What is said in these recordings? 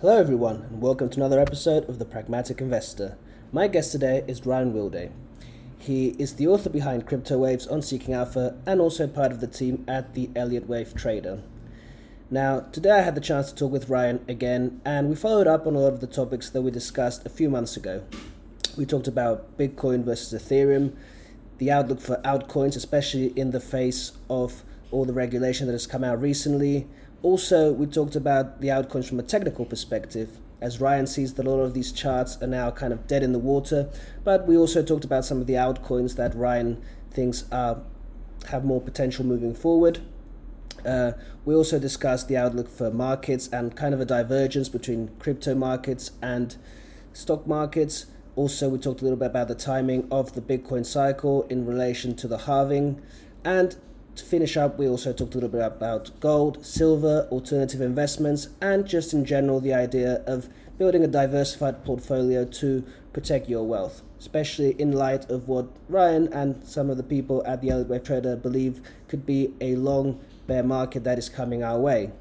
Hello, everyone, and welcome to another episode of The Pragmatic Investor. My guest today is Ryan Wilday. He is the author behind Crypto Waves on Seeking Alpha and also part of the team at the Elliott Wave Trader. Now, today I had the chance to talk with Ryan again, and we followed up on a lot of the topics that we discussed a few months ago. We talked about Bitcoin versus Ethereum, the outlook for altcoins, especially in the face of all the regulation that has come out recently, also, we talked about the outcomes from a technical perspective, as Ryan sees that a lot of these charts are now kind of dead in the water. But we also talked about some of the altcoins that Ryan thinks are, have more potential moving forward. Uh, we also discussed the outlook for markets and kind of a divergence between crypto markets and stock markets. Also, we talked a little bit about the timing of the Bitcoin cycle in relation to the halving. And to finish up, we also talked a little bit about gold, silver, alternative investments, and just in general the idea of building a diversified portfolio to protect your wealth, especially in light of what Ryan and some of the people at the Elliott Wave Trader believe could be a long bear market that is coming our way.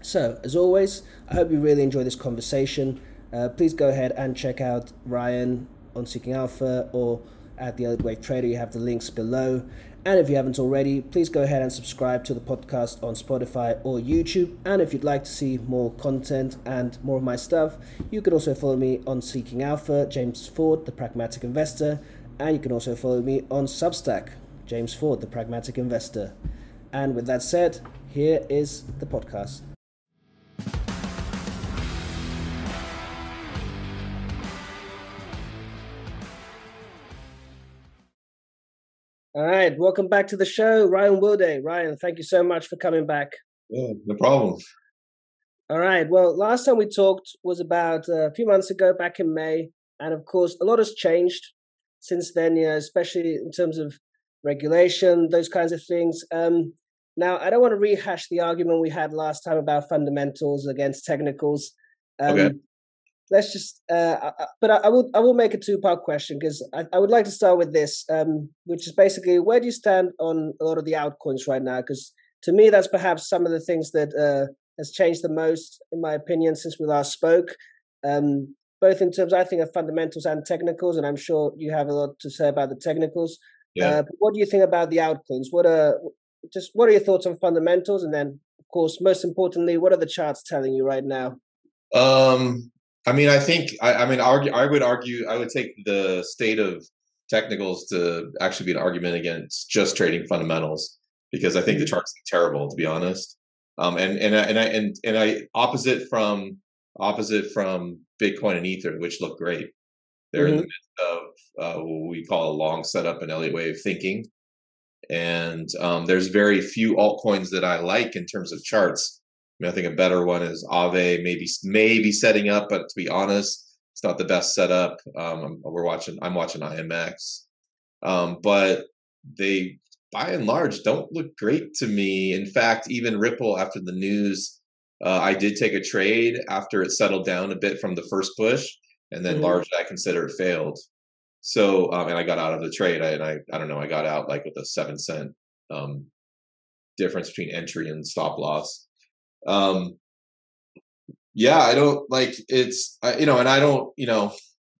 So, as always, I hope you really enjoy this conversation. Uh, please go ahead and check out Ryan on Seeking Alpha or at the Elliott Wave Trader. You have the links below. And if you haven't already, please go ahead and subscribe to the podcast on Spotify or YouTube. And if you'd like to see more content and more of my stuff, you can also follow me on Seeking Alpha, James Foord, the Pragmatic Investor. And you can also follow me on Substack, James Foord, the Pragmatic Investor. And with that said, here is the podcast. All right, welcome back to the show, Ryan Wilday. Ryan, thank you so much for coming back. Yeah, no problem. All right. Well, last time we talked was about uh, a few months ago, back in May, and of course, a lot has changed since then. You know, especially in terms of regulation, those kinds of things. Um, now, I don't want to rehash the argument we had last time about fundamentals against technicals. Um, okay let's just uh, but I, I, will i will make a two part question because I, I, would like to start with this um, which is basically where do you stand on a lot of the altcoins right now? Because to me that's perhaps some of the things that uh, has changed the most in my opinion since we last spoke um, both in terms i think of fundamentals and technicals and i'm sure you have a lot to say about the technicals. Yeah. Uh, what do you think about the altcoins? What are just what are your thoughts on fundamentals? And then of course most importantly what are the charts telling you right now? Um I mean, I think I, I mean, argue, I would argue, I would take the state of technicals to actually be an argument against just trading fundamentals because I think the mm-hmm. charts are terrible, to be honest. Um, and and and I and and I opposite from opposite from Bitcoin and Ether, which look great. They're mm-hmm. in the mm-hmm. midst of uh, what we call a long setup and Elliott wave thinking, and um, there's very few altcoins that I like in terms of charts I, mean, I think a better one is Aave, maybe maybe setting up, but to be honest, it's not the best setup. Um, we're watching. I'm watching IMX, um, but they by and large don't look great to me. In fact, even Ripple after the news, uh, I did take a trade after it settled down a bit from the first push, and then mm-hmm. largely I consider it failed. So, um, and I got out of the trade. I, and I, I don't know, I got out like with a seven cent um, difference between entry and stop loss um yeah i don't like it's I, you know and i don't you know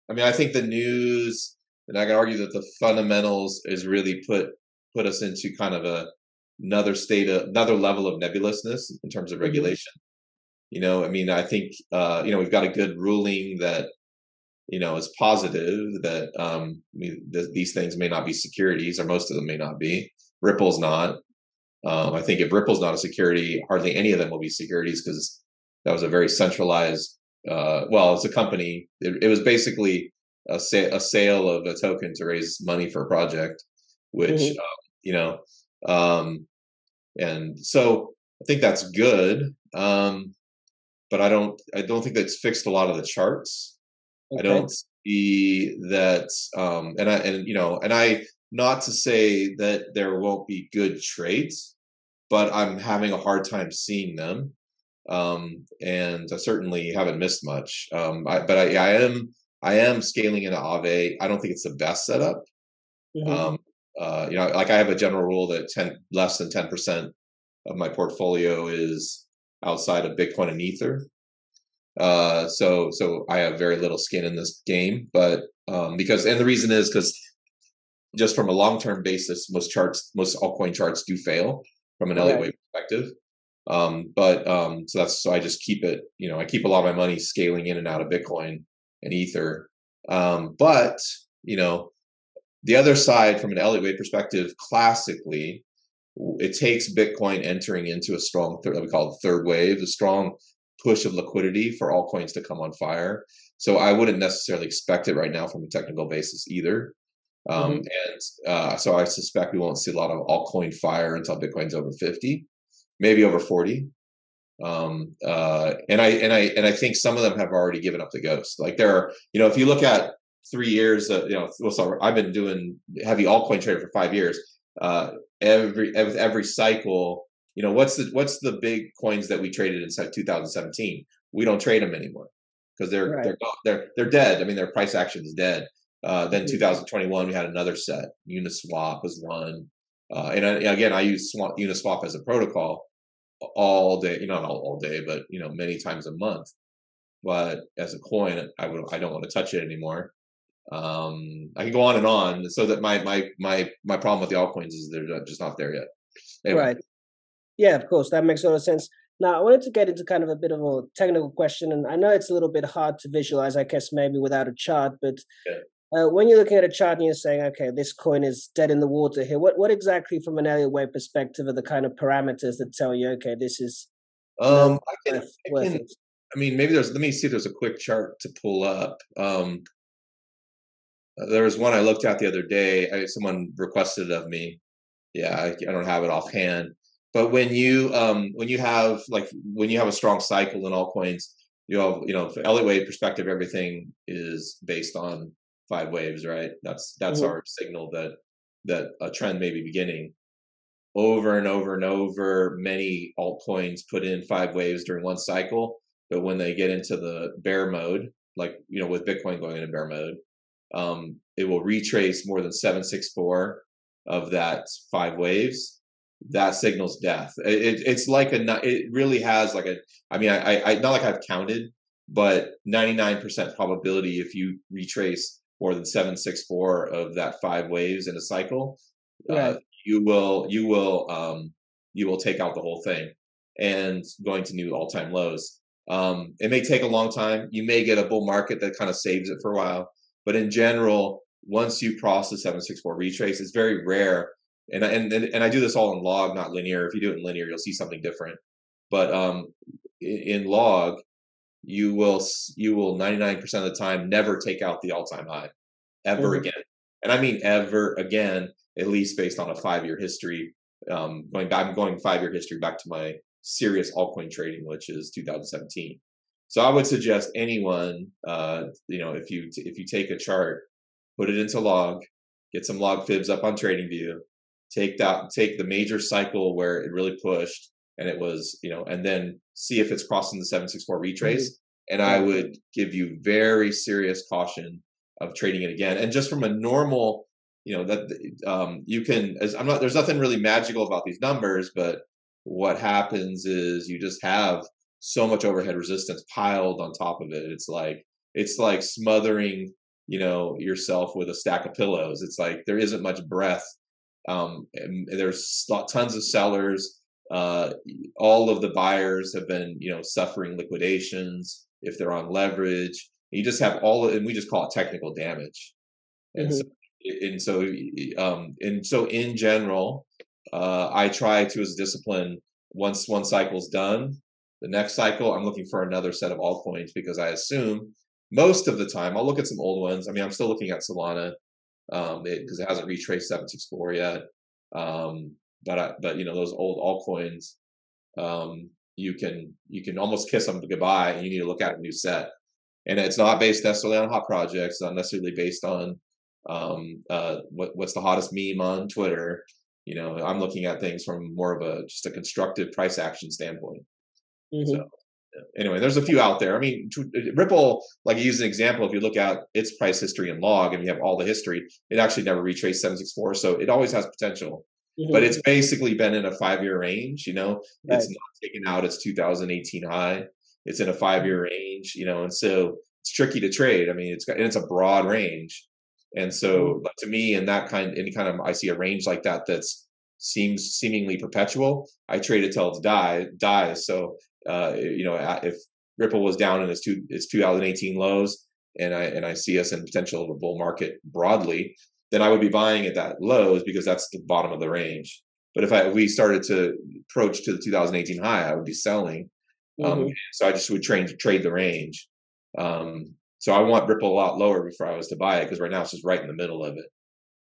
i mean i think the news and i can argue that the fundamentals is really put put us into kind of a another state of another level of nebulousness in terms of mm-hmm. regulation. You know i mean i think uh you know we've got a good ruling that you know is positive that um I mean, th- these things may not be securities or most of them may not be. Ripple's not um, I think if Ripple's not a security, hardly any of them will be securities because that was a very centralized. Uh, well, it's a company. It, it was basically a, sa- a, sale of a token to raise money for a project, which mm-hmm. uh, you know, um, and so I think that's good. Um, but I don't. I don't think that's fixed a lot of the charts. Okay. I don't see that. Um, and I and you know, and I not to say that there won't be good trades but I'm having a hard time seeing them. Um, and I certainly haven't missed much. Um, I, but I, I, am I am scaling into Aave. I don't think it's the best setup. Mm-hmm. Um, uh, you know, like I have a general rule that ten less than ten percent of my portfolio is outside of Bitcoin and Ether. Uh, so so I have very little skin in this game, but um, because and the reason is because just from a long term basis, most charts, most altcoin charts do fail from an Elliott wave perspective. Um, but um, so that's so I just keep it. You know, I keep a lot of my money scaling in and out of Bitcoin and Ether. Um, but you know, the other side from an Elliott wave perspective, classically, it takes Bitcoin entering into a strong, third, we call it third wave, a strong push of liquidity for altcoins to come on fire. So I wouldn't necessarily expect it right now from a technical basis either. Um, mm-hmm. And uh, so I suspect we won't see a lot of altcoin fire until Bitcoin's over 50, maybe over 40. Um, uh, and I and I and I think some of them have already given up the ghost. Like there are, you know, if you look at three years, uh, you know, well, so I've been doing heavy altcoin trading for five years. Uh, every every, every cycle, you know, what's the what's the big coins that we traded inside 2017? We don't trade them anymore because they're right. they're they're they're dead. I mean, their price action is dead. Uh, then mm-hmm. 2021, we had another set. Uniswap was one, uh, and I, again, I use Uniswap as a protocol all day. You know, not all, all day, but you know, many times a month. But as a coin, I would I don't want to touch it anymore. Um, I can go on and on. So that my my my my problem with the altcoins is they're just not there yet. Anyway. Right. Yeah, of course, that makes a lot of sense. Now, I wanted to get into kind of a bit of a technical question, and I know it's a little bit hard to visualize, I guess, maybe without a chart, but yeah. Uh, when you're looking at a chart and you're saying, okay, this coin is dead in the water here, what, what exactly, from an Elliott Wave perspective, are the kind of parameters that tell you, okay, this is. Um, I, can, I, can, I mean, maybe there's, let me see if there's a quick chart to pull up. Um, uh, there was one I looked at the other day. I, someone requested of me. Yeah, I, I, don't have it offhand. But when you um, when you have like when you have a strong cycle in altcoins, you have you know Elliott wave perspective, everything is based on five waves, right? That's that's mm-hmm. our signal that that a trend may be beginning. Over and over and over, many altcoins put in five waves during one cycle, but when they get into the bear mode, like you know with Bitcoin going into bear mode, um, it will retrace more than 764 of that five waves that signals death it, it's like a it really has like a i mean I, I not like i've counted but 99% probability if you retrace more than 764 of that five waves in a cycle uh, right. uh, you will you will um you will take out the whole thing and going to new all-time lows um it may take a long time you may get a bull market that kind of saves it for a while but in general, once you cross the 764 retrace, it's very rare. And, and, and I do this all in log, not linear. If you do it in linear, you'll see something different. But um, in log, you will you will 99% of the time never take out the all-time high ever mm-hmm. again. And I mean ever again, at least based on a five-year history. Um, going back, I'm going five-year history back to my serious altcoin trading, which is 2017. So I would suggest anyone, uh, you know, if you if you take a chart, put it into log, get some log fibs up on TradingView, take that take the major cycle where it really pushed and it was, you know, and then see if it's crossing the 764 retrace. Mm-hmm. And I would give you very serious caution of trading it again. And just from a normal, you know, that um, you can, as I'm not, there's nothing really magical about these numbers, but what happens is you just have so much overhead resistance piled on top of it. It's like it's like smothering, you know, yourself with a stack of pillows. It's like there isn't much breath. Um, there's tons of sellers. Uh, all of the buyers have been, you know, suffering liquidations if they're on leverage. You just have all, of, and we just call it technical damage. And mm-hmm. so, and so, um, and so in general, uh, I try to, as a discipline, once one cycle's done, the next cycle, I'm looking for another set of altcoins because I assume most of the time I'll look at some old ones. I mean, I'm still looking at Solana um, because it, it, hasn't retraced 764 yet. Um, but I, but you know those old altcoins, um, you can you can almost kiss them goodbye, and you need to look at a new set. And it's not based necessarily on hot projects, not necessarily based on um, uh, what, what's the hottest meme on Twitter. You know, I'm looking at things from more of a just a constructive price action standpoint. Mm-hmm. So anyway, there's a few out there. I mean, Ripple, like you use an example, if you look at its price history and log and you have all the history, it actually never retraced 764. So it always has potential. Mm-hmm. But it's basically been in a five year range, you know, right. it's not taken out its 2018 high. it's in a five year range, you know, and so it's tricky to trade. I mean, it's got, and it's a broad range. And so mm-hmm. to me, in that kind, any kind of, I see a range like that that's seems seemingly perpetual. I trade it till it die dies. So uh, you know, if Ripple was down in its two its 2018 lows, and I and I see us in potential of a bull market broadly, then I would be buying at that low is because that's the bottom of the range. But if I we started to approach to the 2018 high, I would be selling. Um, mm-hmm. Um, so I just would trade trade the range. Um, so I want Ripple a lot lower before I was to buy it because right now it's just right in the middle of it,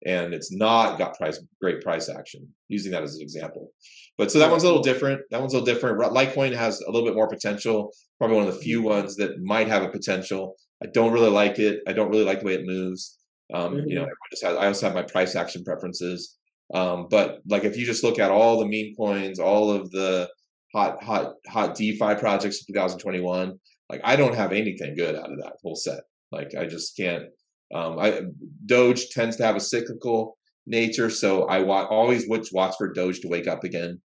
and it's not got price great price action. Using that as an example, but so that one's a little different. That one's a little different. Litecoin has a little bit more potential. Probably one of the few ones that might have a potential. I don't really like it. I don't really like the way it moves. Um, mm-hmm. You know, mm-hmm. just has, I also have my price action preferences. Um, but like if you just look at all the meme coins, all of the hot, hot, hot DeFi projects in 2021, like I don't have anything good out of that whole set. Like I just can't. Um, I Doge tends to have a cyclical nature, so I wa- always watch watch for Doge to wake up again.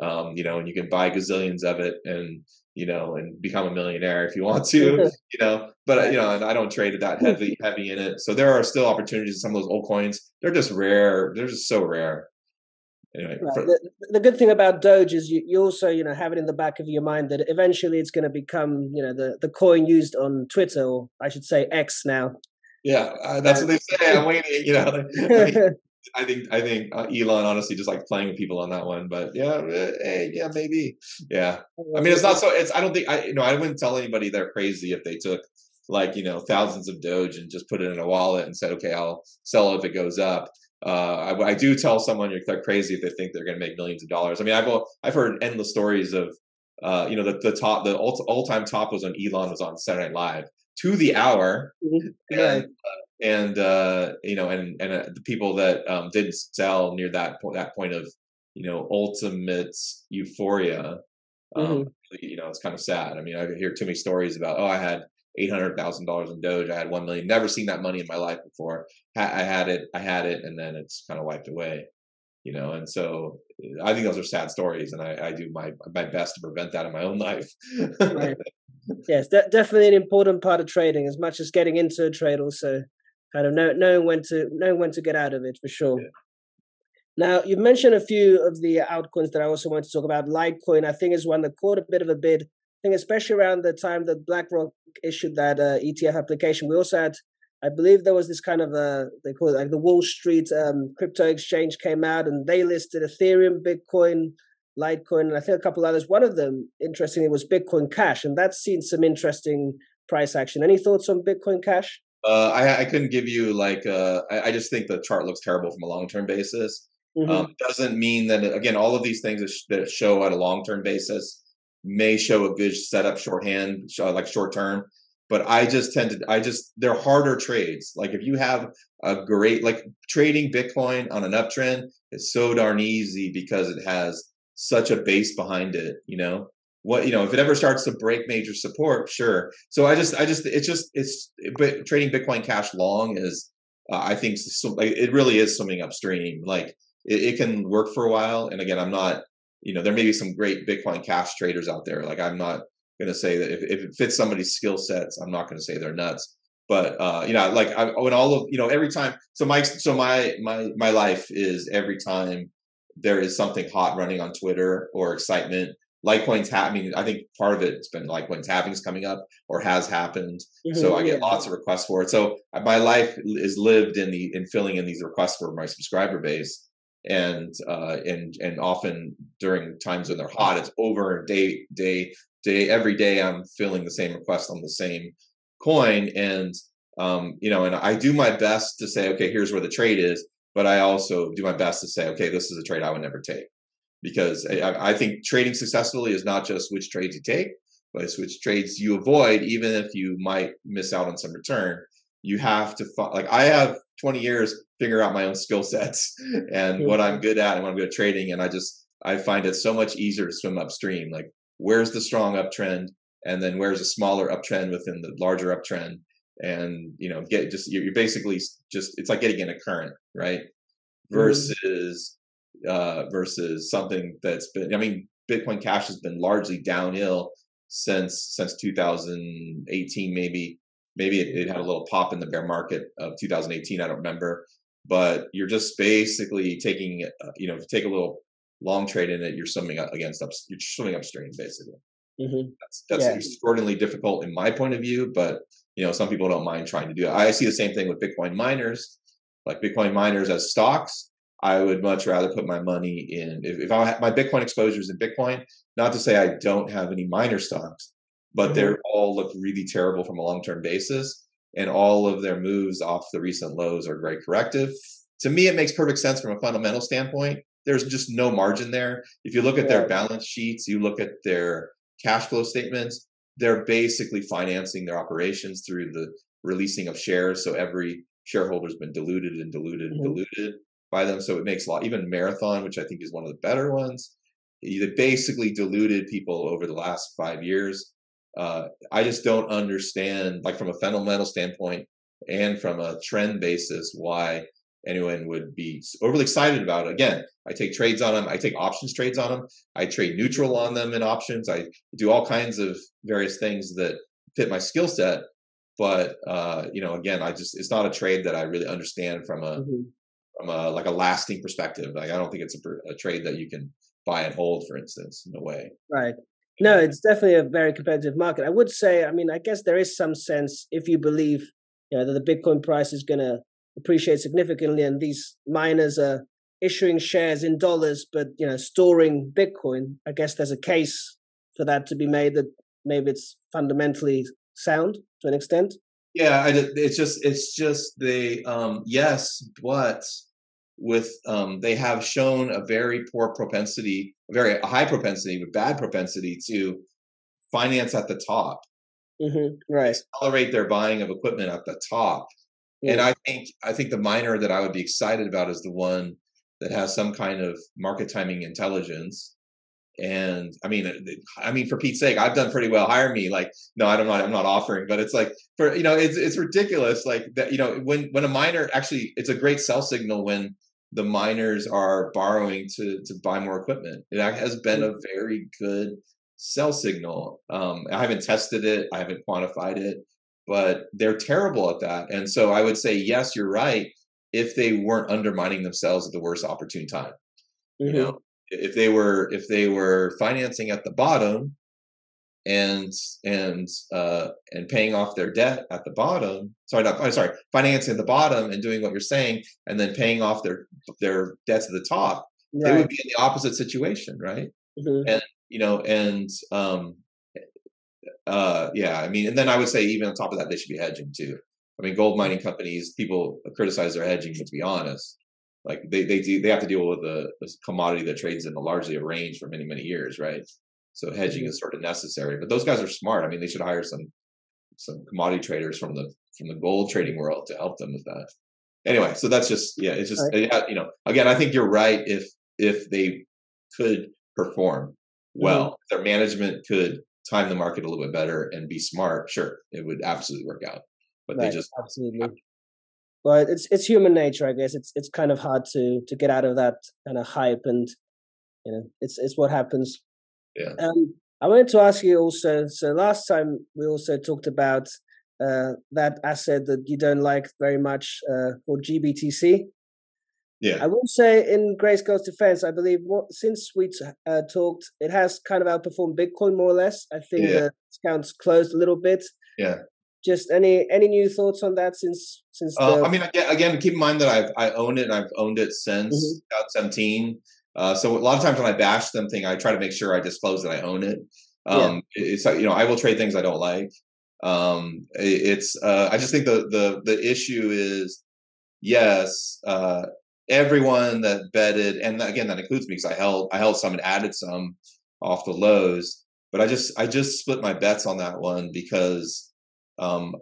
Um, you know, and you can buy gazillions of it, and you know, and become a millionaire if you want to, you know. But you know, and I don't trade that heavy heavy in it. So there are still opportunities in some of those old coins. They're just rare. They're just so rare. Anyway, right. for, the, the, good thing about Doge is you, you also you know have it in the back of your mind that eventually it's going to become you know the the coin used on Twitter or I should say X now. Yeah, uh, that's what they say. I'm waiting. You know, I think I think uh, Elon honestly just like playing with people on that one, but yeah, eh, eh, yeah, maybe, yeah. I mean, it's not so. It's I don't think I you know I wouldn't tell anybody they're crazy if they took like you know thousands of Doge and just put it in a wallet and said, okay, I'll sell it if it goes up. Uh, I, I, do tell someone you're they're crazy if they think they're going to make millions of dollars. I mean, I've I've heard endless stories of uh, you know the the top the all, all time top was when Elon was on Saturday Night Live to the hour, mm-hmm. and, uh, and uh, you know, and and uh, the people that um, didn't sell near that point, that point of you know ultimate euphoria. Um, mm-hmm. You know, it's kind of sad. I mean, I hear too many stories about oh, I had eight hundred thousand dollars in Doge. I had one million. Never seen that money in my life before. I had it. I had it, and then it's kind of wiped away. You know, and so I think those are sad stories, and I, I do my my best to prevent that in my own life. right. Yes, de- definitely an important part of trading, as much as getting into a trade. Also, kind of know, knowing when to knowing when to get out of it for sure. Yeah. Now you've mentioned a few of the altcoins that I also want to talk about. Litecoin, I think, is one that caught a bit of a bid. I think, especially around the time that BlackRock issued that uh, ETF application, we also had, I believe, there was this kind of a they call it like the Wall Street um, crypto exchange came out and they listed Ethereum, Bitcoin, Litecoin, and I think a couple others. One of them, interestingly, was Bitcoin Cash, and that's seen some interesting price action. Any thoughts on Bitcoin Cash? Uh, I, I couldn't give you like uh, I, I, just think the chart looks terrible from a long term basis. Mm-hmm. Um, doesn't mean that again all of these things that, show at a long term basis may show a good setup shorthand like short term but i just tend to i just they're harder trades like if you have a great like trading bitcoin on an uptrend is so darn easy because it has such a base behind it you know what you know if it ever starts to break major support sure. So i just i just it's just it's but trading bitcoin cash long is uh, i think so, it really is swimming upstream. Like it, it, can work for a while and again i'm not you know there may be some great bitcoin cash traders out there. Like i'm not going to say that if, if it fits somebody's skill sets i'm not going to say they're nuts. But uh you know like i when all of you know every time so my so my my my life is every time there is something hot running on twitter or excitement Litecoin's happening. I think part of it's been Litecoin's halving's coming up or has happened. Mm-hmm, so I get lots of requests for it. So uh, my life is lived in the in filling in these requests for my subscriber base. And uh and and often during times when they're hot, it's over day day day every day I'm filling the same request on the same coin. And um, you know, and I do my best to say, okay, here's where the trade is, but I also do my best to say, okay, this is a trade I would never take because I, I, think trading successfully is not just which trades you take, but it's which trades you avoid, even if you might miss out on some return. You have to like I have 20 years figure out my own skill sets and mm-hmm. what I'm good at and what I'm good at trading, and I just I find it so much easier to swim upstream. Like where's the strong uptrend, and then where's a smaller uptrend within the larger uptrend, and you know get just you're basically just it's like getting in a current, right? Mm-hmm. Versus uh, versus something that's been. I mean, Bitcoin Cash has been largely downhill since since 2018 maybe maybe it, it, had a little pop in the bear market of 2018 i don't remember but you're just basically taking uh, you know take a little long trade in it you're swimming against up you're swimming upstream basically mm-hmm. that's that's yeah. extraordinarily difficult in my point of view but you know some people don't mind trying to do it i see the same thing with bitcoin miners like bitcoin miners as stocks i would much rather put my money in if, if i my bitcoin exposure is in bitcoin not to say i don't have any miner stocks but mm-hmm. they're all look really terrible from a long-term basis and all of their moves off the recent lows are very corrective. To me it makes perfect sense from a fundamental standpoint. There's just no margin there. If you look at their balance sheets you look at their cash flow statements they're basically financing their operations through the releasing of shares. So every shareholder's been diluted and diluted and mm-hmm. diluted by them so it makes a lot even marathon which i think is one of the better ones they basically diluted people over the last five years uh, I just don't understand, like from a fundamental standpoint and from a trend basis, why anyone would be overly excited about it. Again, I take trades on them. I take options trades on them. I trade neutral on them in options. I do all kinds of various things that fit my skill set. But uh, you know, again, I just it's not a trade that I really understand from a mm-hmm. From a like a lasting perspective. Like I don't think it's a, a trade that you can buy and hold, for instance, in a way. Right. No, it's definitely a very competitive market. I would say, I mean, I guess there is some sense if you believe, you know, that the Bitcoin price is going to appreciate significantly, and these miners are issuing shares in dollars, but you know, storing Bitcoin. I guess there's a case for that to be made that maybe it's fundamentally sound to an extent. Yeah, I, it's just it's just the um, yes, but with um, they have shown a very poor propensity, a very high propensity, but bad propensity to finance at the top. Mm-hmm, right. Accelerate their buying of equipment at the top. And I think I think the miner that I would be excited about is the one that has some kind of market timing intelligence. And I mean, I mean, for Pete's sake, I've done pretty well. Hire me. Like, no, I'm not. I'm not offering. But it's like for you know, it's it's ridiculous. Like that. You know, when when a miner actually, it's a great sell signal when the miners are borrowing to to buy more equipment. It has been a very good sell signal. Um, I haven't tested it, I haven't quantified it, but they're terrible at that. And so I would say, yes, you're right. If they weren't undermining themselves at the worst opportune time, mm-hmm. you know, if they were if they were financing at the bottom and and uh, and paying off their debt at the bottom. Sorry, not sorry, financing at the bottom and doing what you're saying, and then paying off their their debts at the top. Right. They would be in the opposite situation, right? Mm-hmm. And you know, and um, uh, yeah, I mean, and then I would say even on top of that, they should be hedging too. I mean, gold mining companies, people criticize their hedging, but to be honest, like they they do, they have to deal with a, a commodity that trades in a largely a range for many many years, right? So hedging is sort of necessary. But those guys are smart. I mean, they should hire some some commodity traders from the from the gold trading world to help them with that. Anyway, so that's just yeah, it's just right. you know, again, I think you're right if if they could perform well, mm-hmm. their management could time the market a little bit better and be smart, sure, it would absolutely work out. But right. they just absolutely. Well, it's it's human nature, I guess. It's it's kind of hard to to get out of that kind of hype, and you know, it's it's what happens yeah. Um, I wanted to ask you also. So last time we also talked about uh, that asset that you don't like very much uh, called GBTC. Yeah. I will say, in Grace Grayscale's defense, I believe what, since we uh, talked, it has kind of outperformed Bitcoin more or less. I think yeah. the discounts closed a little bit. Yeah. Just any any new thoughts on that since since? Uh, the... I mean, again, again, keep in mind that I've I own it and I've owned it since mm-hmm. 2017. Uh, so a lot of times when I bash something, I try to make sure I disclose that I own it. Um, yeah. It's you know I will trade things I don't like. Um, it's uh, I just think the the the issue is yes, uh, everyone that betted, and again that includes me because I held I held some and added some off the lows, but I just I just split my bets on that one because um,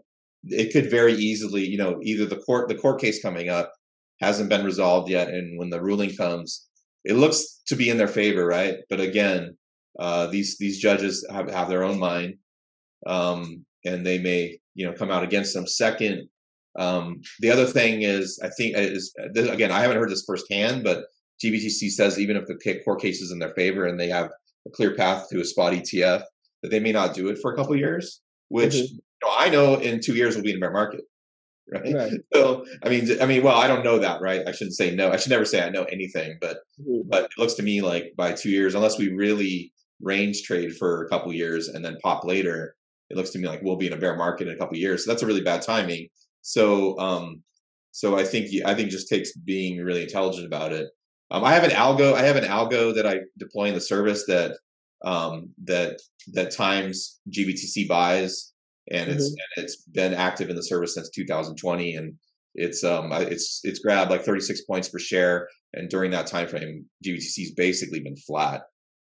it could very easily you know either the court the court case coming up hasn't been resolved yet, and when the ruling comes it looks to be in their favor, right? But again, uh, these these judges have, have their own mind, um, and they may you know come out against them. Second, um, the other thing is I think is again I haven't heard this firsthand, but GBTC says even if the court case is in their favor and they have a clear path to a spot ETF, that they may not do it for a couple years, which mm-hmm. you know, I know in two years we'll be in a bear market. Right? right? So I mean, I mean, well, I don't know that, right? I shouldn't say no. I should never say I know anything, but mm-hmm. but it looks to me like by two years, unless we really range trade for a couple years and then pop later, it looks to me like we'll be in a bear market in a couple years. So that's a really bad timing. So um, so I think I think just takes being really intelligent about it. Um, I have an algo. I have an algo that I deploy in the service that um, that that times GBTC buys, and mm-hmm. it's and it's been active in the service since 2020, and it's um it's it's grabbed like 36 points per share, and during that time frame, GBTC's basically been flat.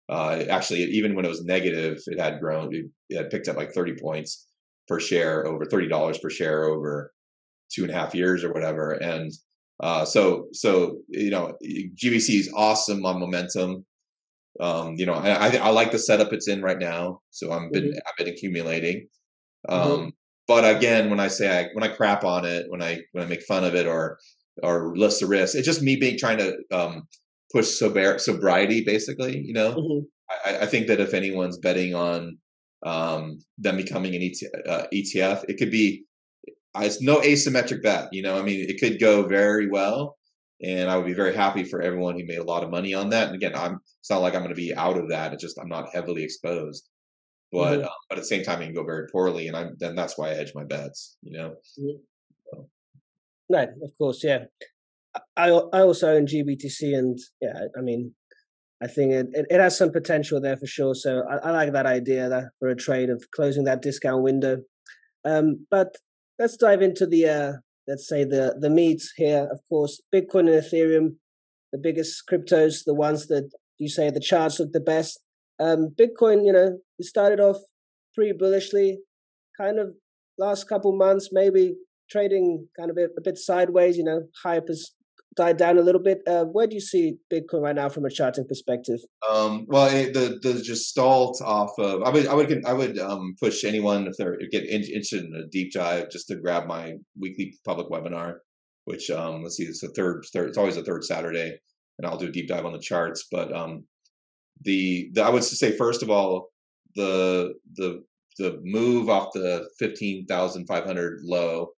Uh, actually, even when it was negative, it had grown. It, had picked up like 30 points per share over $30 per share over two and a half years or whatever. And uh, so, so you know, GBC is awesome on momentum. Um, you know, I, I, I like the setup it's in right now. So I'm been mm-hmm. I've been accumulating. Mm-hmm. Um, mm-hmm. But again, when I say I when I crap on it, when I when I make fun of it or or list the risks, it's just me being trying to um, push sober- sobriety, basically. You know, mm-hmm. I, I, think that if anyone's betting on um, them becoming an ETF, uh, ETF, it could be it's no asymmetric bet. You know, I mean, it could go very well, and I would be very happy for everyone who made a lot of money on that. And again, I'm it's not like I'm going to be out of that. It's just I'm not heavily exposed. But mm-hmm. uh, but at the same time, it can go very poorly, and I'm then that's why I hedge my bets. You know. Mm-hmm. So. Right, of course, yeah. I I also own GBTC, and yeah, I mean, I think it, it, it, has some potential there for sure. So I, I, like that idea that for a trade of closing that discount window. Um, but let's dive into the uh, let's say the the meat here. Of course, Bitcoin and Ethereum, the biggest cryptos, the ones that you say the charts look the best. Um, Bitcoin, you know, it started off pretty bullishly, kind of last couple months maybe trading kind of a, a bit sideways. You know, hype has died down a little bit. Uh, where do you see Bitcoin right now from a charting perspective? Um, well, it, the the stalled off of. I would I would I would um, push anyone if they're get interested in a deep dive just to grab my weekly public webinar, which um, let's see, it's the third, third. It's always the third Saturday, and I'll do a deep dive on the charts. But um, the, the I would say first of all the the the move off the fifteen thousand five hundred low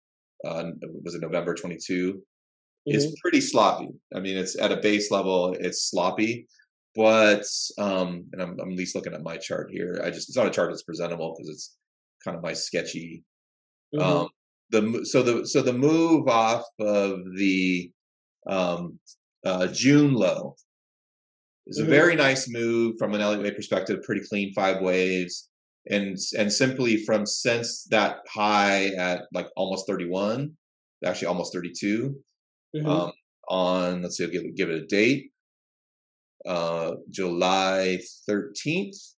uh, was it November twenty two mm-hmm. is pretty sloppy. I mean, it's at a base level, it's sloppy, but um, and I'm, I'm at least looking at my chart here. I just it's not a chart that's presentable because it's kind of my sketchy. Mm-hmm. Um, the so the so the move off of the um, uh, June low is mm-hmm. a very nice move from an Elliott wave perspective. Pretty clean five waves, and and simply from since that high at like almost 31, actually almost 32, mm-hmm. um, on let's see, I'll give, give it a date, uh, July 13th.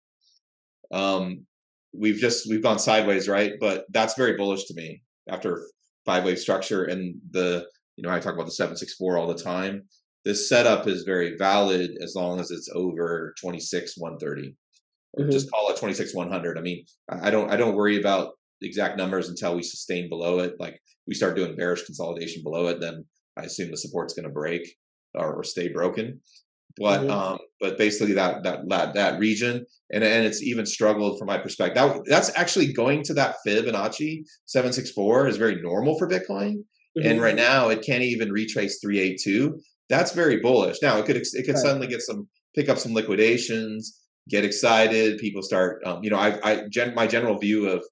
Um, we've just we've gone sideways, right? But that's very bullish to me after five wave structure and the you know I talk about the seven six four all the time. This setup is very valid as long as it's over 26 130. Mm-hmm. Just call it 26 100. I mean, I don't I don't worry about exact numbers until we sustain below it. Like we start doing bearish consolidation below it, then I assume the support's going to break or, or, stay broken. But mm-hmm. um, but basically that that that that region and and it's even struggled from my perspective. That, that's actually going to that Fibonacci seven six four is very normal for Bitcoin, mm-hmm. and right now it can't even retrace three eight two. That's very bullish. Now it could it could right. suddenly get some pick up some liquidations, get excited. People start, um, you know, I, I gen, my general view of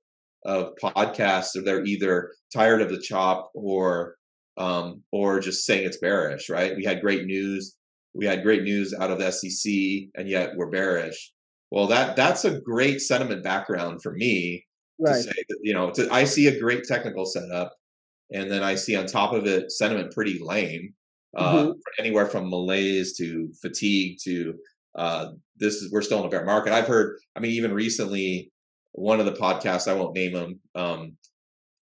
of podcasts are they're either tired of the chop or um, or just saying it's bearish, right? We had great news. We had great news out of the SEC, and yet we're bearish. Well, that that's a great sentiment background for me right. to say that you know to, I see a great technical setup, and then I see on top of it sentiment pretty lame, uh, mm-hmm. anywhere from malaise to fatigue to uh, this is we're still in a bear market. I've heard, I mean, even recently, one of the podcasts I won't name them, um,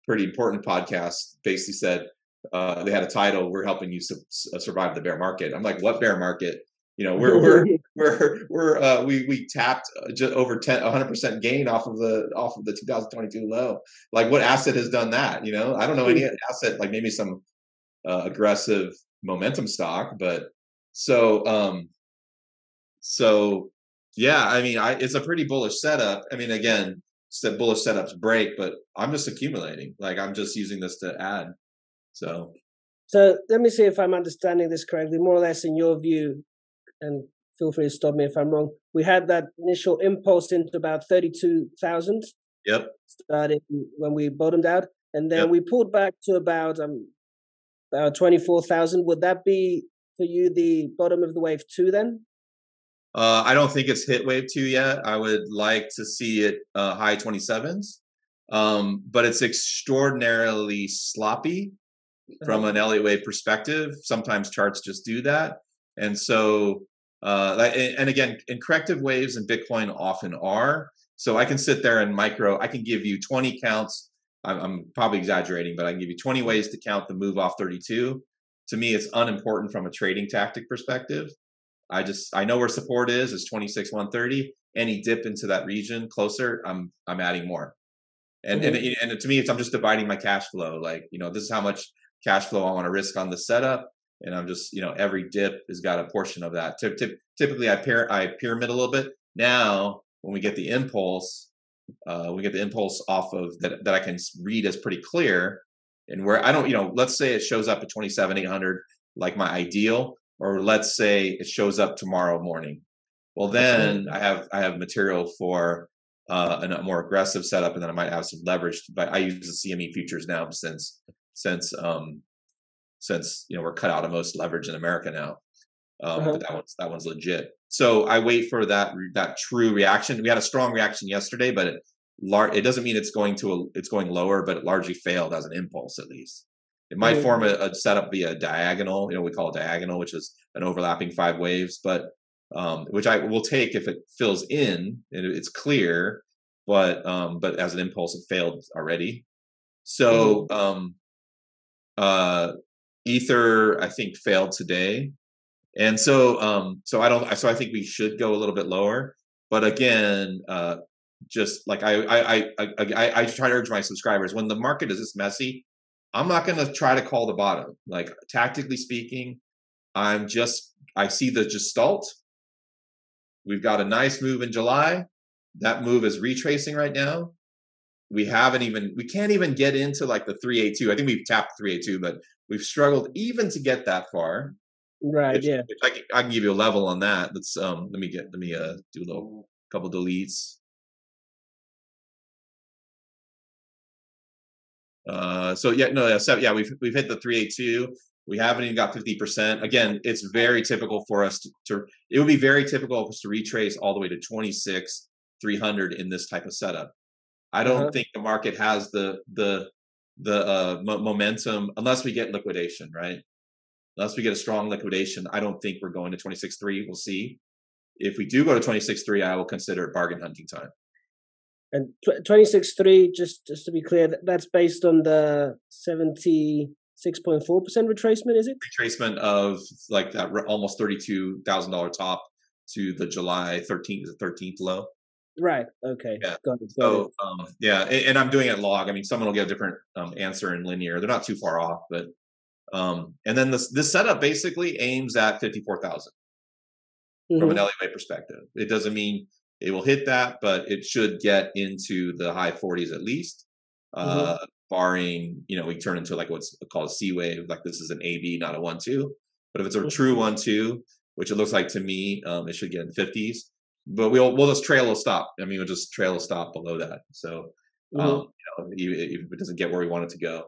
pretty important podcast, basically said uh, they had a title we're helping you su- uh, survive the bear market. I'm like what bear market? You know we're we're we're we're uh, we we tapped uh, just over 10 100% gain off of the off of the 2022 low. Like what asset has done that you know? I don't know any asset like maybe some uh, aggressive momentum stock but so um so Yeah, I mean, I, it's a pretty bullish setup. I mean, again, set bullish setups break, but I'm just accumulating. Like I'm just using this to add. So, so let me see if I'm understanding this correctly. More or less, in your view, and feel free to stop me if I'm wrong. We had that initial impulse into about thirty-two thousand. Yep. Starting when we bottomed out, and then yep. we pulled back to about um twenty-four thousand. Would that be for you the bottom of the wave two then? Uh, I don't think it's hit wave two yet. I would like to see it uh, high 27s, um, but it's extraordinarily sloppy from an Elliott wave perspective. Sometimes charts just do that, and so uh, and again, and corrective waves in Bitcoin often are. So I can sit there and micro. I can give you 20 counts. I'm, I'm probably exaggerating, but I can give you 20 ways to count the move off 32. To me, it's unimportant from a trading tactic perspective. I just I know where support is is 26 130. Any dip into that region closer, I'm I'm adding more. And and and to me, it's I'm just dividing my cash flow. Like you know, this is how much cash flow I want to risk on the setup, and I'm just you know every dip has got a portion of that. Typically, I pair I pyramid a little bit. Now, when we get the impulse, uh, we get the impulse off of that that I can read as pretty clear, and where I don't you know, let's say it shows up at 27 800, like my ideal or let's say it shows up tomorrow morning. Well then i have i have material for uh, a more aggressive setup and then i might have some leverage but i use the cme futures now since since um since you know we're cut out of most leverage in america now. Um, uh-huh. but that one's that one's legit so i wait for that that true reaction we had a strong reaction yesterday but it it doesn't mean it's going to a, it's going lower but it largely failed as an impulse at least it might mm-hmm. form a, a, setup via diagonal, you know, we call it diagonal, which is an overlapping five waves, but um, which I will take if it fills in and it's clear, but um, but as an impulse, it failed already. So mm-hmm. um, uh, Ether, I think, failed today, and so um, so I don't. So I think we should go a little bit lower. But again, uh, just like I I, I I I try to urge my subscribers when the market is this messy, I'm not going to try to call the bottom. Like tactically speaking, I'm just I see the gestalt. We've got a nice move in July. That move is retracing right now. We haven't even we can't even get into like the 382. I think we've tapped 382, but we've struggled even to get that far. Right. Which, yeah. Which I, can, I can give you a level on that. Let's um let me get let me uh do a little couple deletes. Uh, so yeah, no, yeah, so, yeah, we've we've hit the 382. We haven't even got 50%. Again, it's very typical for us to, to it would be very typical for us to retrace all the way to 26 300 in this type of setup. I don't uh-huh. think the market has the the the uh, momentum unless we get liquidation, right? Unless we get a strong liquidation, I don't think we're going to 26.3. We'll see. If we do go to 26.3, I will consider it bargain hunting time. And twenty six three, just just to be clear, that's based on the seventy six point four percent retracement, is it? Retracement of like that almost thirty two thousand dollar top to the July thirteenth, the thirteenth low. Right. Okay. Yeah. Got it. Got so um, yeah, and, and, I'm doing it log. I mean, someone will get a different um, answer in linear. They're not too far off, but um, and then this this setup basically aims at fifty four thousand mm-hmm. from an mm-hmm. LEA perspective. It doesn't mean it will hit that, but it should get into the high 40s at least. Mm-hmm. Uh, barring, you know, we turn into like what's called a C wave, like this is an AB, not a one two. But if it's a mm-hmm. true one two, which it looks like to me, um, it should get in 50s. But we'll we'll just trail a stop. I mean, we'll just trail a stop below that. So mm-hmm. um, you know, if it doesn't get where we want it to go.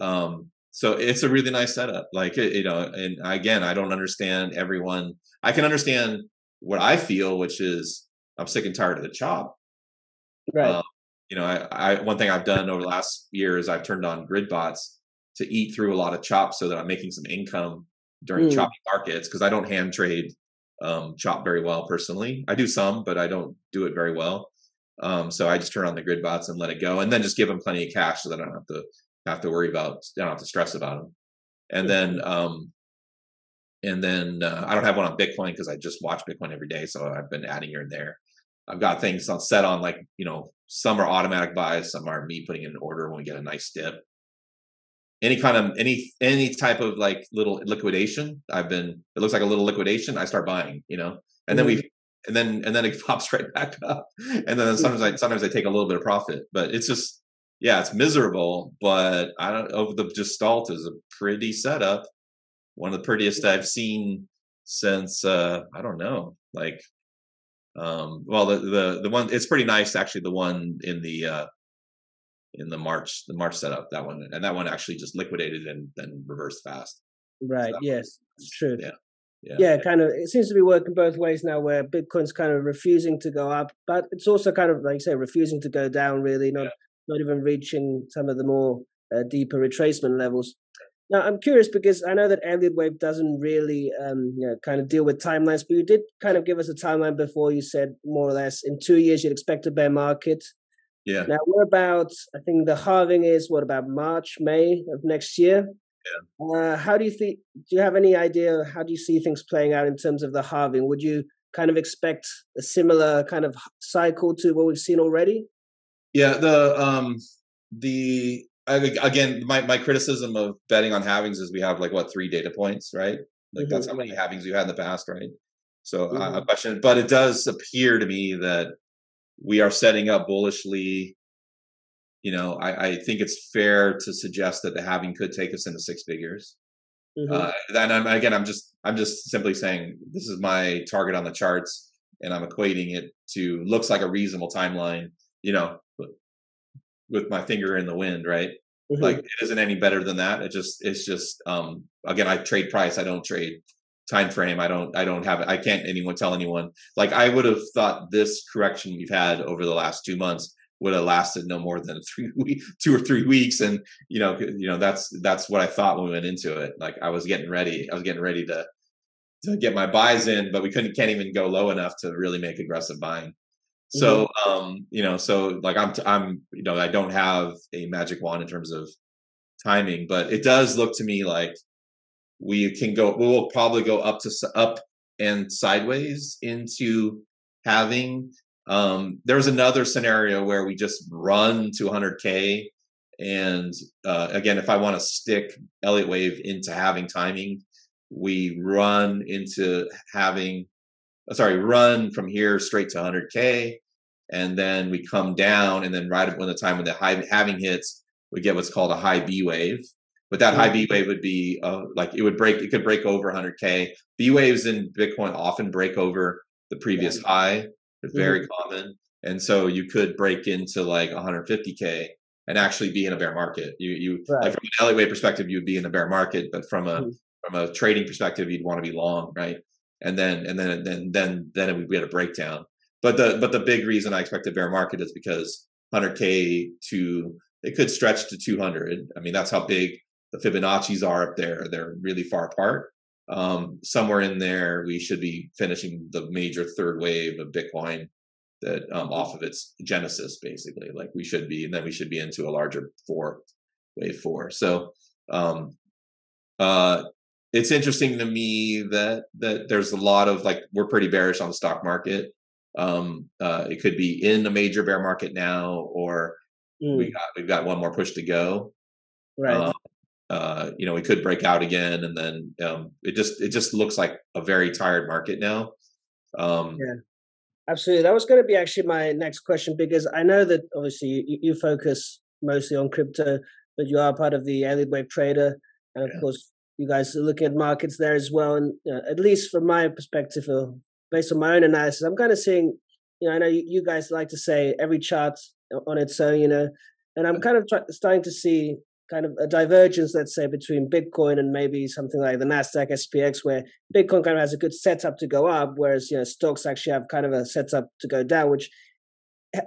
Um, so it's a really nice setup. Like you know, and again, I don't understand everyone. I can understand what I feel, which is I'm sick and tired of the chop. Right. Um, you know, I, I one thing I've done over the last year is I've turned on grid bots to eat through a lot of chops so that I'm making some income during mm. choppy markets because I don't hand trade um, chop very well personally. I do some, but I don't do it very well. Um, so I just turn on the grid bots and let it go, and then just give them plenty of cash so that I don't have to have to worry about. I don't have to stress about them. And then um, and then uh, I don't have one on Bitcoin because I just watch Bitcoin every day, so I've been adding here and there. I've got things on set on like you know some are automatic buys, some are me putting in an order when we get a nice dip. Any kind of any any type of like little liquidation, I've been. It looks like a little liquidation. I start buying, you know, and mm-hmm. then we and then and then it pops right back up. And then sometimes I sometimes I take a little bit of profit, but it's just yeah, it's miserable. But I don't over the Gestalt is a pretty setup, one of the prettiest I've seen since uh I don't know, like um well the the the one it's pretty nice actually the one in the uh in the March the March setup that one and that one actually just liquidated and then reversed fast. Right. So yes. It's true. Yeah. Yeah. yeah, kind of. It seems to be working both ways now, where Bitcoin's kind of refusing to go up, but it's also kind of like you say, refusing to go down. Really, not yeah. Not even reaching some of the more uh, deeper retracement levels. Now, I'm curious because I know that Elliott Wave doesn't really, um, you know, kind of deal with timelines, but you did kind of give us a timeline before. You said more or less in two years you'd expect a bear market. Yeah. Now we're about, I think the halving is what about March, May of next year. Yeah. Uh, how do you think? Do you have any idea? How do you see things playing out in terms of the halving? Would you kind of expect a similar kind of cycle to what we've seen already? Yeah. The um the again my my criticism of betting on halvings is we have like what three data points, right? Like mm-hmm. that's how many halvings we've had in the past, right? So mm-hmm. uh, a question, but it does appear to me that we are setting up bullishly you know, I, I, think it's fair to suggest that the halving could take us into six figures. Mm-hmm. Uh, and I'm, again, I'm just I'm just simply saying this is my target on the charts, and I'm equating it to looks like a reasonable timeline. You know, with my finger in the wind, right? Mm-hmm. Like it isn't any better than that. It just it's just um again, I trade price. I don't trade time frame. I don't I don't have it. I can't anyone tell anyone. Like I would have thought this correction we've had over the last two months would have lasted no more than three weeks, two or three weeks, and you know, you know, that's that's what I thought when we went into it. Like I was getting ready, I was getting ready to to get my buys in, but we couldn't can't even go low enough to really make aggressive buying. So, mm-hmm. um, you know, so like I'm, I'm, you know, I don't have a magic wand in terms of timing, but it does look to me like we can go. We will probably go up to up and sideways into halving. um, there was another scenario where we just run to 100k, and uh, again, if I want to stick Elliott Wave into halving timing, we run into halving, uh, sorry, run from here straight to 100k, and then we come down, and then right when the time when the high halving hits, we get what's called a high B wave. But that high B wave would be uh, like it would break. It could break over 100k. B waves in Bitcoin often break over the previous high very mm-hmm. common. And so you could break into like 150k and actually be in a bear market. You you right. like from an Wave perspective, you'd be in a bear market, but from a mm-hmm. from a trading perspective, you'd want to be long, right? And then and then then then then we'd be at a breakdown. But the but the big reason I expect a bear market is because 100k to it could stretch to 200. I mean that's how big the Fibonacci's are up there. They're really far apart um, somewhere in there we should be finishing the major third wave of bitcoin that um, off of its genesis basically like we should be and then we should be into a larger four wave four so um uh it's interesting to me that that there's a lot of like we're pretty bearish on the stock market um uh it could be in a major bear market now or mm. we got we've got one more push to go right um, uh, you know, we could break out again, and then um, it just it just looks like a very tired market now. Um, yeah, absolutely. That was going to be actually my next question because I know that obviously you, you focus mostly on crypto, but you are part of the Elliott Wave Trader, and of yeah. course you guys are looking at markets there as well. And you know, at least from my perspective, or based on my own analysis, I'm kind of seeing. You know, I know you, guys like to say every chart on its own. You know, and I'm kind of try, starting to see kind of a divergence, let's say, between Bitcoin and maybe something like the Nasdaq SPX, where Bitcoin kind of has a good setup to go up, whereas you know stocks actually have kind of a setup to go down, which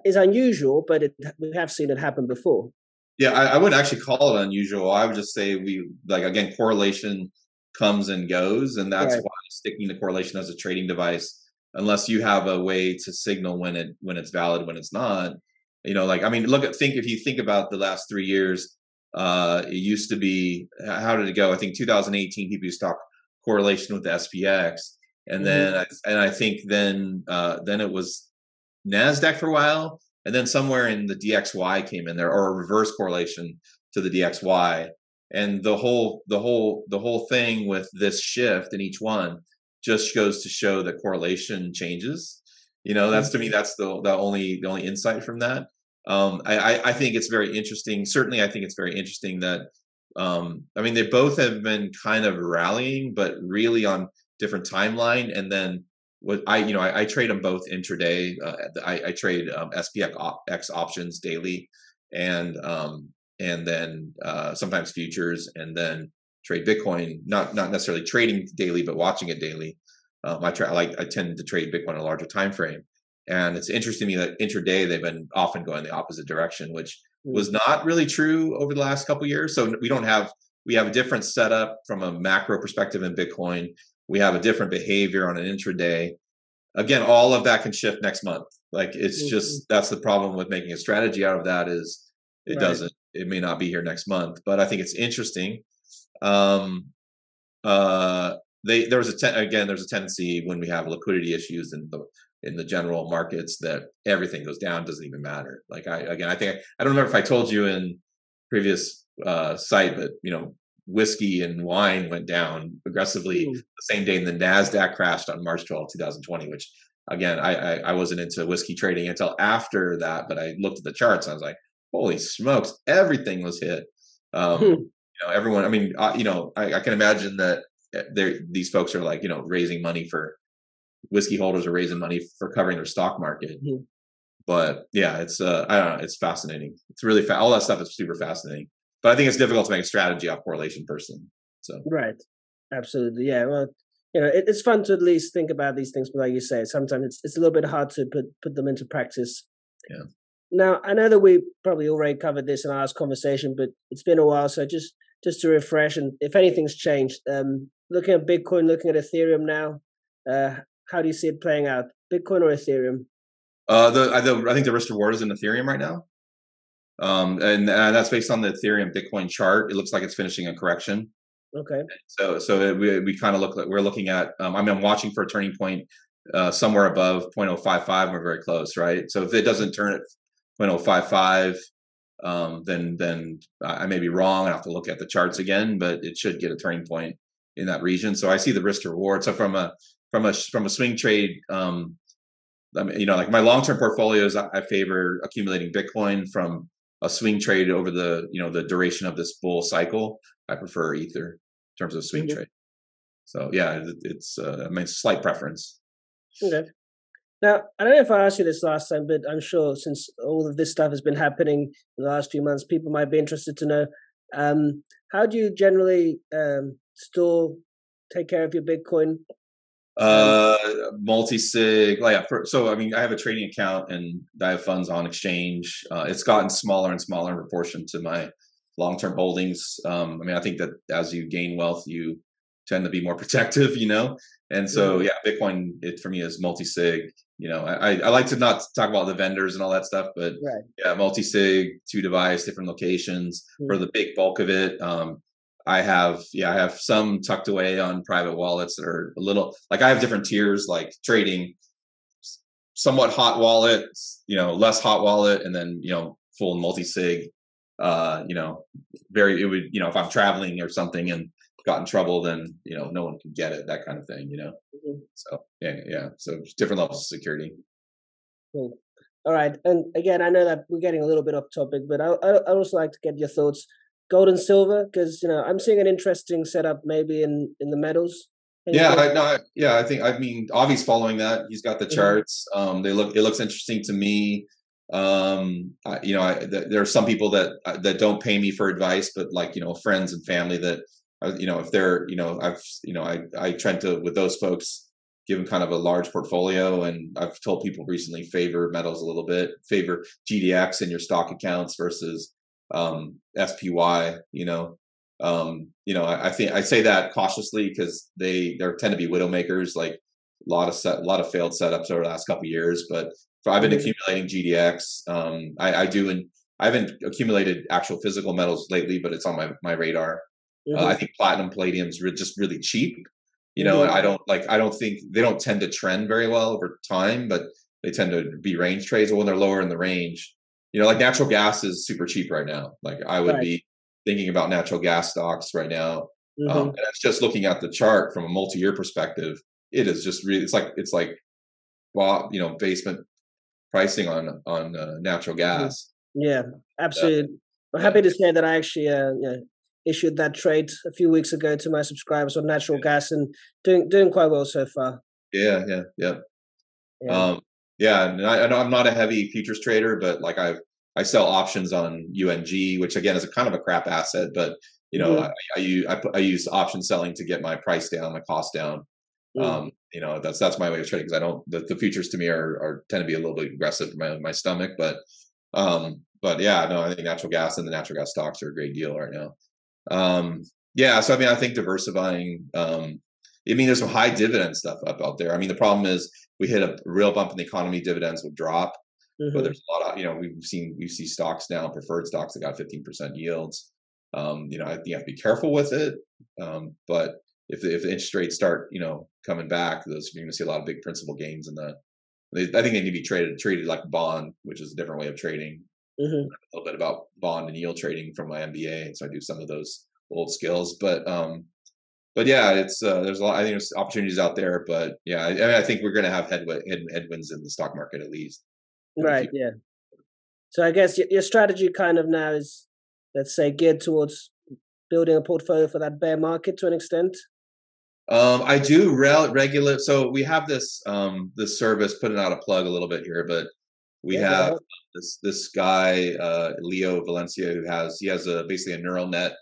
is unusual, but it, we have seen it happen before. Yeah, I, I wouldn't actually call it unusual. I would just say we like again correlation comes and goes, and that's right. why sticking to correlation as a trading device, unless you have a way to signal when it when it's valid, when it's not. You know, like I mean, look at think if you think about the last three years, uh, it used to be how did it go? I think 2018 people used to talk correlation with the SPX, and mm-hmm. then I, and I think then uh, then it was Nasdaq for a while, and then somewhere in the DXY came in there or a reverse correlation to the DXY, and the whole the whole the whole thing with this shift in each one just goes to show that correlation changes. You know, that's to me that's the the only the only insight from that. Um, I, I think it's very interesting. Certainly, I think it's very interesting that um, I mean they both have been kind of rallying, but really on different timeline. And then what I you know I, I trade them both intraday. Uh, I, I trade um, SPX op- X options daily, and um, and then uh, sometimes futures, and then trade Bitcoin. Not not necessarily trading daily, but watching it daily. Um, I try I like I tend to trade Bitcoin in a larger time frame. And it's interesting to me that intraday they've been often going the opposite direction, which mm. was not really true over the last couple years. So we don't have we have a different setup from a macro perspective in Bitcoin. We have a different behavior on an intraday. Again, all of that can shift next month. Like it's mm-hmm. just that's the problem with making a strategy out of that is it right. doesn't it may not be here next month. But I think it's interesting. Um uh they there was a ten, again there's a tendency when we have liquidity issues in the in the general markets that everything goes down doesn't even matter. Like I again, I think I, I don't remember if I told you in previous uh, site, but you know, whiskey and wine went down aggressively mm. the same day, and the Nasdaq crashed on March 12, 2020. Which again, I, I, I wasn't into whiskey trading until after that, but I looked at the charts and I was like, holy smokes, everything was hit. Um, mm. You know, everyone. I mean, uh, you know, I, I can imagine that eh, these folks are like you know raising money for whiskey holders are raising money for covering their stock market. Mm-hmm. But yeah, it's uh, I don't know, it's fascinating. It's really fa- all that stuff is super fascinating. But I think it's difficult to make a strategy off correlation person. So right, absolutely, yeah. Well, you know, it, it's fun to at least think about these things, but like you say, sometimes it's it's a little bit hard to put put them into practice. Yeah. Now I know that we probably already covered this in our last conversation, but it's been a while, so just just to refresh and if anything's changed, um, looking at Bitcoin, looking at Ethereum now, uh, how do you see it playing out? Bitcoin or Ethereum? Uh, the, the I think the risk reward is in Ethereum right now, um, and, and that's based on the Ethereum Bitcoin chart. It looks like it's finishing a correction. Okay. So so we we kind of look like we're looking at. Um, I mean, I'm watching for a turning point uh, somewhere above 0.055. We're very close, right? So if it doesn't turn at 0.055, um, then then I may be wrong. I have to look at the charts again, but it should get a turning point in that region. So I see the risk to reward. So from a from a from a swing trade um I mean, you know like my long-term portfolios I, I favor accumulating bitcoin from a swing trade over the you know the duration of this bull cycle i prefer ether in terms of swing mm-hmm. trade so yeah it, it's uh, i mean slight preference okay now i don't know if i asked you this last time but i'm sure since all of this stuff has been happening in the last few months people might be interested to know um, how do you generally um, store take care of your bitcoin uh, multi-sig. Like, yeah, for, so I mean, I have a trading account and I have funds on exchange. Uh, it's gotten smaller and smaller in proportion to my long-term holdings. Um, I mean, I think that as you gain wealth, you tend to be more protective, you know. And so, yeah, Bitcoin it for me is multi-sig. You know, I, I like to not talk about the vendors and all that stuff, but right. yeah, multi-sig, two device, different locations mm-hmm. for the big bulk of it. Um, I have, yeah, I have some tucked away on private wallets that are a little like I have different tiers, like trading, somewhat hot wallet, you know, less hot wallet, and then you know, full multi sig. Uh, you know, very it would, you know, if I'm traveling or something and got in trouble, then you know, no one can get it, that kind of thing, you know. Mm-hmm. So yeah, yeah. So different levels of security. Cool. All right, and again, I know that we're getting a little bit off topic, but I I also like to get your thoughts gold and silver? Because you know I'm seeing an interesting setup maybe in in the metals. yeah, I, no, yeah, I think I mean Avi's following that. He's got the mm-hmm. charts. Um, they look it looks interesting to me. Um, I, you know, I, th- there are some people that uh, that don't pay me for advice, but like you know, friends and family that you know if they're you know I've you know I I try to with those folks give them kind of a large portfolio and I've told people recently favor metals a little bit, favor GDX in your stock accounts versus um, SPY. You know, um, you know, I, I, think I say that cautiously because they there tend to be widow makers, like a lot of set, a lot of failed setups over the last couple years. But I've been mm-hmm. accumulating GDX. Um, I, I, do, and I haven't accumulated actual physical metals lately, but it's on my my radar. Mm-hmm. Uh, I think platinum, palladium's re- just really cheap. You know, mm-hmm. I don't like. I don't think they don't tend to trend very well over time, but they tend to be range trades. When they're lower in the range, you know, like natural gas is super cheap right now. Like I would right. be thinking about natural gas stocks right now. Um, mm-hmm. Um, and it's just looking at the chart from a multi-year perspective. It is just really, it's like, it's like you know basement pricing on on uh, natural Mm-hmm. gas. Yeah, absolutely. I'm happy to say that I actually uh, you know, issued that trade a few weeks ago to my subscribers on natural gas and doing doing quite well so far. Yeah, yeah, yeah. Yeah. Um, yeah, and I, I know I'm not a heavy futures trader, but like I I sell options on UNG, which again is a kind of a crap asset, but you know Mhm. I, I use I, I use option selling to get my price down, my cost down. Mm. Um, you know that's that's my way of trading because I don't the, the futures to me are, are tend to be a little bit aggressive for my my stomach, but um, but yeah, no, I think natural gas and the natural gas stocks are a great deal right now. Um, yeah, so I mean, I think diversifying. Um, I mean, there's some high dividend stuff up out there. I mean, the problem is we hit a real bump in the economy, dividends will drop. Mhm. But there's a lot of you know we've seen we see stocks now, preferred stocks that got 15% yields. Um, you know, I think you have to be careful with it. Um, but if the, if the interest rates start you know coming back, those you're going to see a lot of big principal gains in the. They, I think they need to be traded treated like a bond, which is a different way of trading Mhm. a little bit about bond and yield trading from my MBA, and so I do some of those old skills. But um, but yeah, it's uh, there's a lot. I think there's opportunities out there, but yeah, I, I mean, I think we're going to have headwind, head, headwinds in the stock market at least. Right. Yeah. So I guess your, your strategy kind of now is, let's say, geared towards building a portfolio for that bear market to an extent. Um, I do rel- regular. So we have this um this service putting out a plug a little bit here, but we Yeah, have this this guy uh, Leo Valencia who has he has a basically a neural net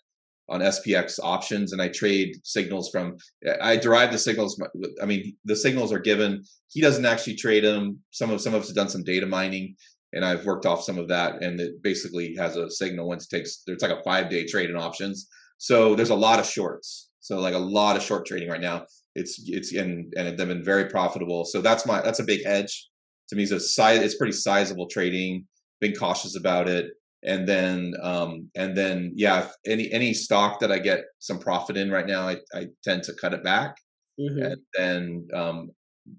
on SPX options, and I trade signals from. I derive the signals. I mean, the signals are given. He doesn't actually trade them. Some of some of us have done some data mining, and I've worked off some of that, and it basically has a signal once it takes. It's like a five day trade in options. So there's a lot of shorts. So like a lot of short trading right now. It's it's and and they've been very profitable. So that's my that's a big hedge to me. Size. It's pretty sizable trading. Being cautious about it, and then um and then yeah, if any any stock that I get some profit in right now, I I tend to cut it back. Mhm. And then um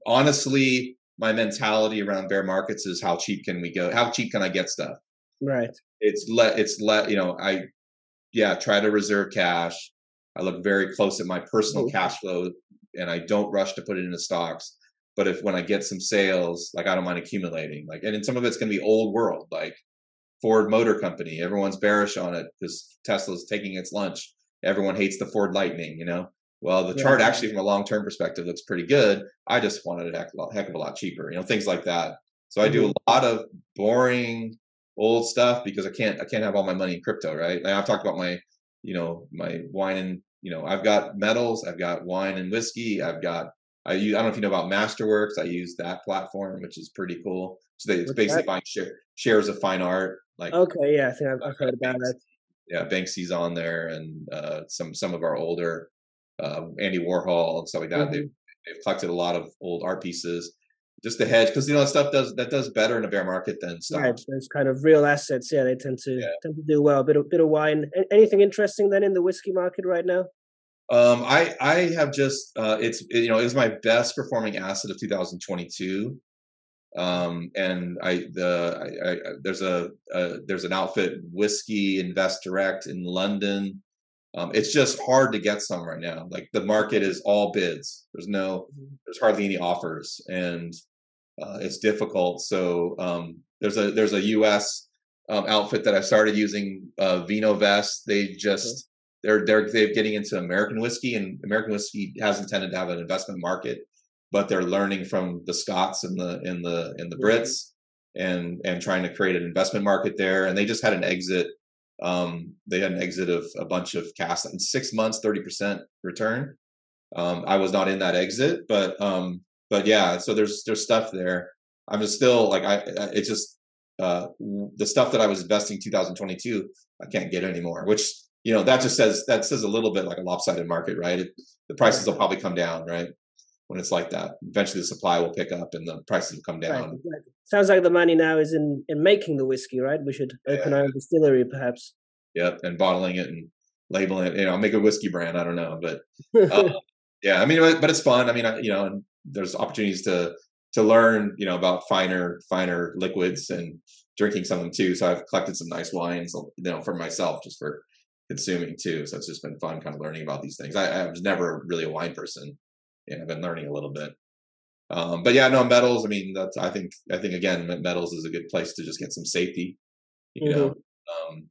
honestly, my mentality around bear markets is how cheap can we go? How cheap can I get stuff? Right. it's let it's let you know i yeah try to reserve cash i look very close at my personal Mhm. cash flow and i don't rush to put it into stocks but if when i get some sales like i don't mind accumulating like and then some of it's going to be old world like ford motor company everyone's bearish on it because tesla's taking its lunch. Everyone hates the ford lightning you know? Well the Yeah. chart actually from a long-term perspective looks pretty good. I just wanted it a heck, heck of a lot cheaper you know things like that. So i do a mm-hmm. lot of boring old stuff because I can't I can't have all my money in crypto, right? Like I've talked about my, you know, my wine and you know, I've got metals, I've got wine and whiskey, I've got I use I don't know if you know about Masterworks. I use that platform, which is pretty cool. So they, it's What's basically that? buying share, shares of fine art, like Okay. Yeah, I think I've, I've heard about that. yeah, Banksy's on there, and uh, some some of our older uh, Andy Warhol and stuff like that. They've they've collected a lot of old art pieces just to hedge because you know that stuff does that does better in a bear market than stocks. Right. Those kind of real assets. Yeah, they tend to Yeah. tend to do well. A bit of bit of wine. Anything interesting then in the whiskey market right now? Um, I I have just uh, it's it, you know it was my best performing asset of 2022. Um, and I the I, I, there's a, a there's an outfit whiskey invest direct in London. Um, it's just hard to get some right now. Like the market is all bids. There's no there's hardly any offers, and uh, it's difficult. So um, there's a there's a U.S. Um, outfit that I started using, uh, Vinovest. They just they're they're they're getting into American whiskey, and American whiskey hasn't tended to have an investment market, but they're learning from the Scots and the in the in the Mhm. Brits, and and trying to create an investment market there. And they just had an exit. Um, they had an exit of a bunch of cast in six months, thirty percent return. Um, I was not in that exit, but um, but yeah. So there's there's stuff there. I'm just still like I. I- It's just uh, the stuff that I was investing 2022. I can't get anymore. Which you know that just says that says a little bit like a lopsided market, right? It, the prices will probably come down, right? When it's like that, eventually the supply will pick up and the prices will come Right. down. exactly. Sounds like the money now is in in making the whiskey, right? We should open our own distillery, perhaps. Yep, and bottling it and labeling it. You know, make a whiskey brand. I don't know, but uh, yeah, I mean, but, it's fun. I mean, I, you know, and there's opportunities to to learn, you know, about finer finer liquids and drinking some of them too. So I've collected some nice wines, you know, for myself just for consuming too. So it's just been fun, kind of learning about these things. I, I was never really a wine person, and I've been learning a little bit. Um, but yeah, no metals. I mean, that's I think I think again, metals is a good place to just get some safety. You mm-hmm. know, um,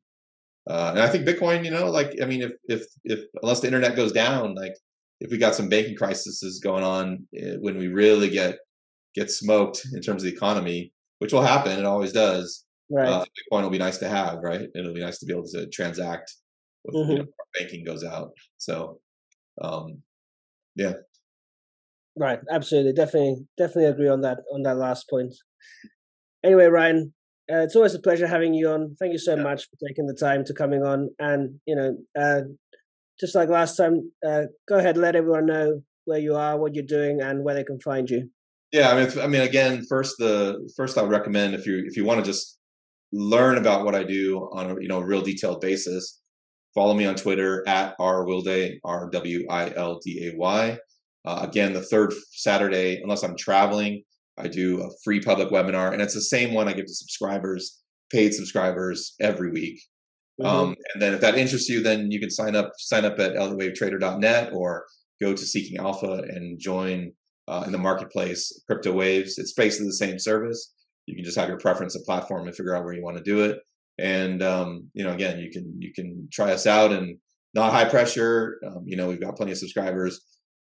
uh, and I think Bitcoin. You know, like I mean, if if if unless the internet goes down, like if we got some banking crises going on eh, when we really get get smoked in terms of the economy, which will happen, it always does. Right. Uh, Bitcoin will be nice to have, right? It'll be nice to be able to transact with mm-hmm. you know, banking goes out. So, um, yeah. Right. Absolutely. Definitely. Definitely agree on that. On that last point. Anyway, Ryan, uh, it's always a pleasure having you on. Thank you so yeah. much for taking the time to coming on. And you know, uh, just like last time, uh, go ahead, let everyone know where you are, what you're doing, and where they can find you. Yeah, I mean, I mean, again, first the first I would recommend if you if you want to just learn about what I do on a you know real detailed basis, follow me on Twitter at r wilday r w i l d a y. Uh, again, the third Saturday, unless I'm traveling, I do a free public webinar, and it's the same one I give to subscribers, paid subscribers, every week. Mm-hmm. Um, and then if that interests you, then you can sign up sign up at elliottwavetrader.net or go to Seeking Alpha and join uh, in the marketplace Crypto Waves. It's basically the same service. You can just have your preference of platform and figure out where you want to do it. And um, you know, again, you can you can try us out and not high pressure. Um, you know, we've got plenty of subscribers,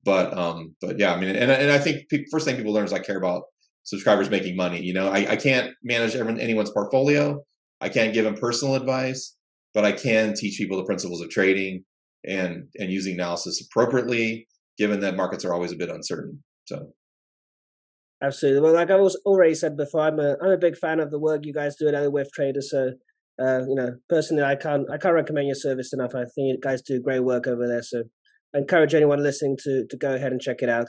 but um, but yeah, I mean, and and I think people, first thing people learn is I care about subscribers making money. You know, I, I can't manage everyone, anyone's portfolio. I can't give them personal advice, but I can teach people the principles of trading and and using analysis appropriately, given that markets are always a bit uncertain. So absolutely. Well, like I was already said before, I'm a I'm a big fan of the work you guys do at Elliott Trader. So uh, you know, personally, I can't I can't recommend your service enough. I think you guys do great work over there. So I encourage anyone listening to to go ahead and check it out.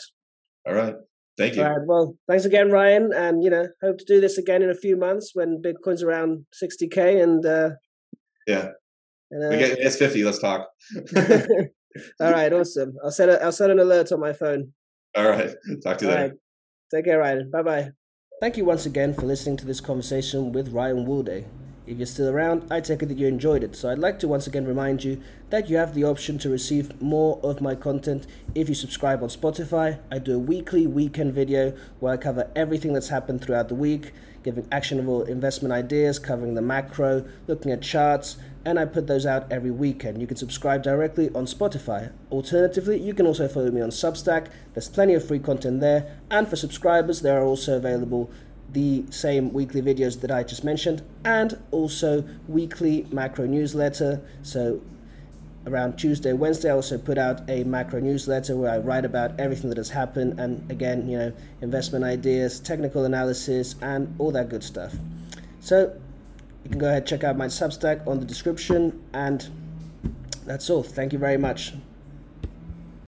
All right. Thank you. All right. Well, thanks again, Ryan. And, you know, hope to do this again in a few months when Bitcoin's around 60K. And, uh, yeah. And, uh, we get, it's 50. Let's talk. All right. Awesome. I'll set, a, I'll set an alert on my phone. All right. Talk to you All later. Right. Take care, Ryan. Bye bye. Thank you once again for listening to this conversation with Ryan Wilday. If you're still around, I take it that you enjoyed it. So I'd like to once again remind you that you have the option to receive more of my content if you subscribe on Spotify. I do a weekly weekend video where I cover everything that's happened throughout the week, giving actionable investment ideas, covering the macro, looking at charts, and I put those out every weekend. You can subscribe directly on Spotify. Alternatively, you can also follow me on Substack. There's plenty of free content there, and for subscribers, there are also available the same weekly videos that I just mentioned, and also weekly macro newsletter. So around Tuesday, Wednesday, I also put out a macro newsletter where I write about everything that has happened, and again, you know, investment ideas, technical analysis, and all that good stuff. So you can go ahead check out my Substack on the description, and that's all. Thank you very much.